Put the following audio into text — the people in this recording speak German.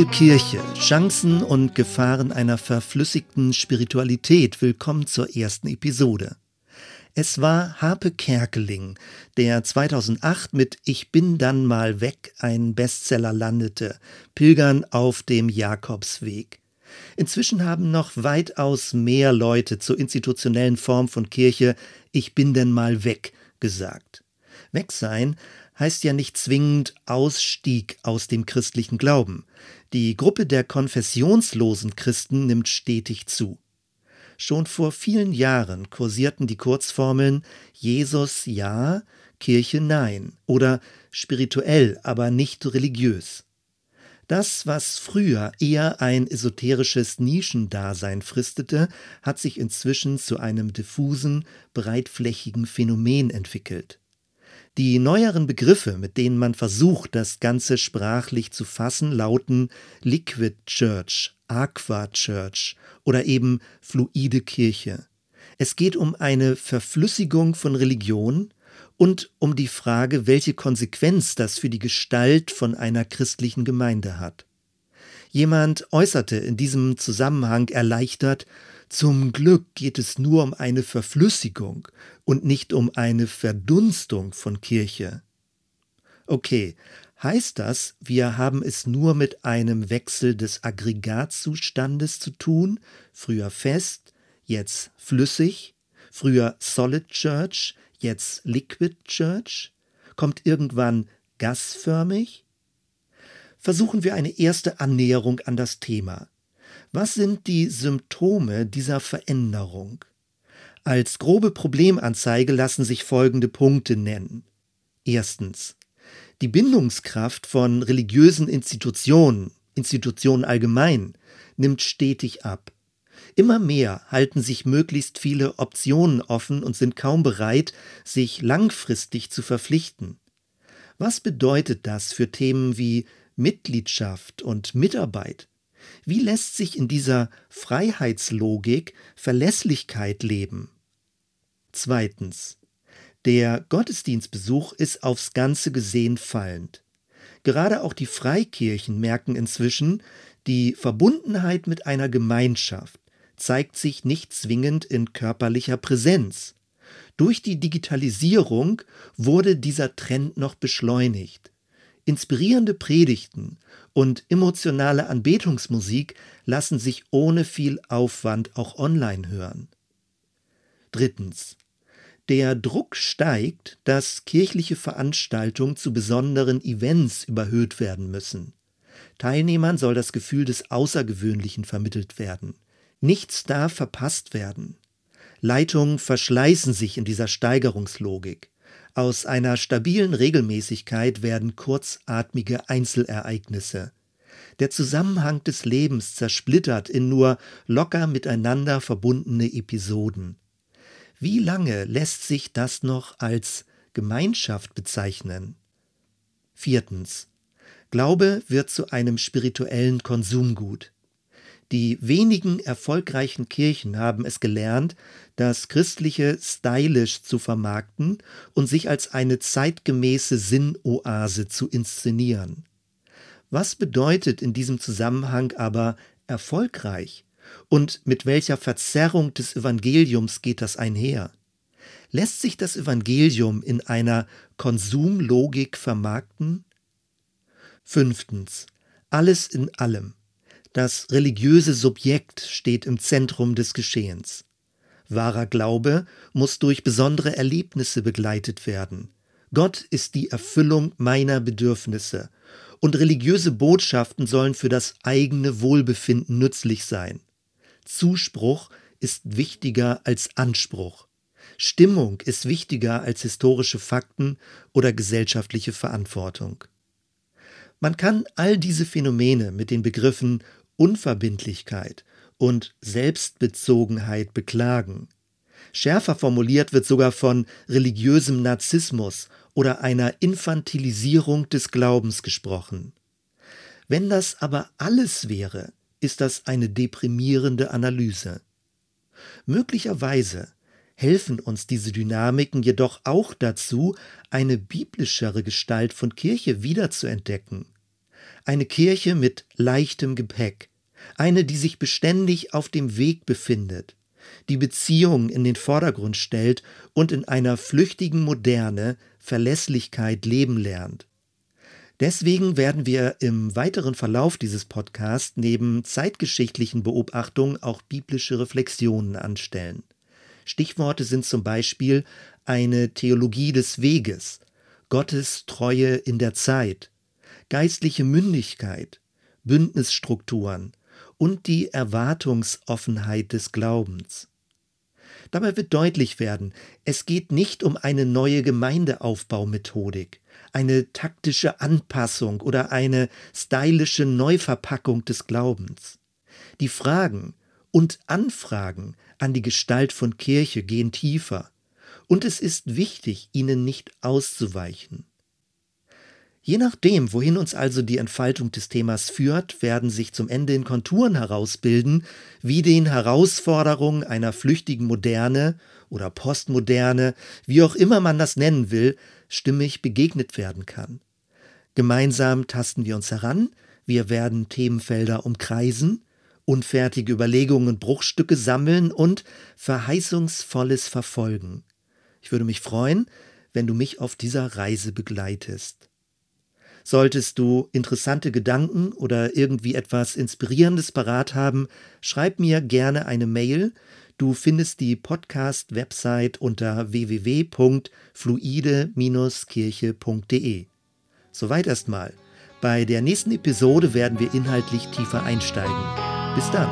Fluide Kirche, Chancen und Gefahren einer verflüssigten Spiritualität. Willkommen zur ersten Episode. Es war Harpe Kerkeling, der 2008 mit Ich bin dann mal weg ein Bestseller landete, Pilgern auf dem Jakobsweg. Inzwischen haben noch weitaus mehr Leute zur institutionellen Form von Kirche Ich bin denn mal weg gesagt. Weg sein heißt ja nicht zwingend Ausstieg aus dem christlichen Glauben. Die Gruppe der konfessionslosen Christen nimmt stetig zu. Schon vor vielen Jahren kursierten die Kurzformeln Jesus ja, Kirche nein oder spirituell, aber nicht religiös. Das, was früher eher ein esoterisches Nischendasein fristete, hat sich inzwischen zu einem diffusen, breitflächigen Phänomen entwickelt. Die neueren Begriffe, mit denen man versucht, das Ganze sprachlich zu fassen, lauten Liquid Church, Aqua Church oder eben fluide Kirche. Es geht um eine Verflüssigung von Religion und um die Frage, welche Konsequenz das für die Gestalt von einer christlichen Gemeinde hat. Jemand äußerte in diesem Zusammenhang erleichtert, zum Glück geht es nur um eine Verflüssigung und nicht um eine Verdunstung von Kirche. Okay, heißt das, wir haben es nur mit einem Wechsel des Aggregatzustandes zu tun, früher fest, jetzt flüssig, früher Solid Church, jetzt Liquid Church? Kommt irgendwann gasförmig? Versuchen wir eine erste Annäherung an das Thema. Was sind die Symptome dieser Veränderung? Als grobe Problemanzeige lassen sich folgende Punkte nennen. Erstens. Die Bindungskraft von religiösen Institutionen, Institutionen allgemein, nimmt stetig ab. Immer mehr halten sich möglichst viele Optionen offen und sind kaum bereit, sich langfristig zu verpflichten. Was bedeutet das für Themen wie Mitgliedschaft und Mitarbeit? Wie lässt sich in dieser Freiheitslogik Verlässlichkeit leben? Zweitens. Der Gottesdienstbesuch ist aufs Ganze gesehen fallend. Gerade auch die Freikirchen merken inzwischen, die Verbundenheit mit einer Gemeinschaft zeigt sich nicht zwingend in körperlicher Präsenz. Durch die Digitalisierung wurde dieser Trend noch beschleunigt. Inspirierende Predigten und emotionale Anbetungsmusik lassen sich ohne viel Aufwand auch online hören. Drittens. Der Druck steigt, dass kirchliche Veranstaltungen zu besonderen Events überhöht werden müssen. Teilnehmern soll das Gefühl des Außergewöhnlichen vermittelt werden. Nichts darf verpasst werden. Leitungen verschleißen sich in dieser Steigerungslogik. Aus einer stabilen Regelmäßigkeit werden kurzatmige Einzelereignisse. Der Zusammenhang des Lebens zersplittert in nur locker miteinander verbundene Episoden. Wie lange lässt sich das noch als Gemeinschaft bezeichnen? Viertens. Glaube wird zu einem spirituellen Konsumgut. Die wenigen erfolgreichen Kirchen haben es gelernt, das Christliche stylisch zu vermarkten und sich als eine zeitgemäße Sinnoase zu inszenieren. Was bedeutet in diesem Zusammenhang aber erfolgreich? Und mit welcher Verzerrung des Evangeliums geht das einher? Lässt sich das Evangelium in einer Konsumlogik vermarkten? Fünftens. Alles in allem. Das religiöse Subjekt steht im Zentrum des Geschehens. Wahrer Glaube muss durch besondere Erlebnisse begleitet werden. Gott ist die Erfüllung meiner Bedürfnisse, und religiöse Botschaften sollen für das eigene Wohlbefinden nützlich sein. Zuspruch ist wichtiger als Anspruch. Stimmung ist wichtiger als historische Fakten oder gesellschaftliche Verantwortung. Man kann all diese Phänomene mit den Begriffen Unverbindlichkeit und Selbstbezogenheit beklagen. Schärfer formuliert wird sogar von religiösem Narzissmus oder einer Infantilisierung des Glaubens gesprochen. Wenn das aber alles wäre, ist das eine deprimierende Analyse. Möglicherweise helfen uns diese Dynamiken jedoch auch dazu, eine biblischere Gestalt von Kirche wiederzuentdecken Eine Kirche mit leichtem Gepäck. Eine, die sich beständig auf dem Weg befindet, die Beziehung in den Vordergrund stellt und in einer flüchtigen Moderne Verlässlichkeit leben lernt. Deswegen werden wir im weiteren Verlauf dieses Podcasts neben zeitgeschichtlichen Beobachtungen auch biblische Reflexionen anstellen. Stichworte sind zum Beispiel eine Theologie des Weges, Gottes Treue in der Zeit, geistliche Mündigkeit, Bündnisstrukturen und die Erwartungsoffenheit des Glaubens. Dabei wird deutlich werden, es geht nicht um eine neue Gemeindeaufbaumethodik, eine taktische Anpassung oder eine stylische Neuverpackung des Glaubens. Die Fragen und Anfragen an die Gestalt von Kirche gehen tiefer, und es ist wichtig, ihnen nicht auszuweichen. Je nachdem, wohin uns also die Entfaltung des Themas führt, werden sich zum Ende in Konturen herausbilden, wie den Herausforderungen einer flüchtigen Moderne oder Postmoderne, wie auch immer man das nennen will, stimmig begegnet werden kann. Gemeinsam tasten wir uns heran, wir werden Themenfelder umkreisen, unfertige Überlegungen und Bruchstücke sammeln und Verheißungsvolles verfolgen. Ich würde mich freuen, wenn du mich auf dieser Reise begleitest. Solltest du interessante Gedanken oder irgendwie etwas Inspirierendes parat haben, schreib mir gerne eine Mail. Du findest die Podcast-Website unter www.fluide-kirche.de. Soweit erstmal. Bei der nächsten Episode werden wir inhaltlich tiefer einsteigen. Bis dann.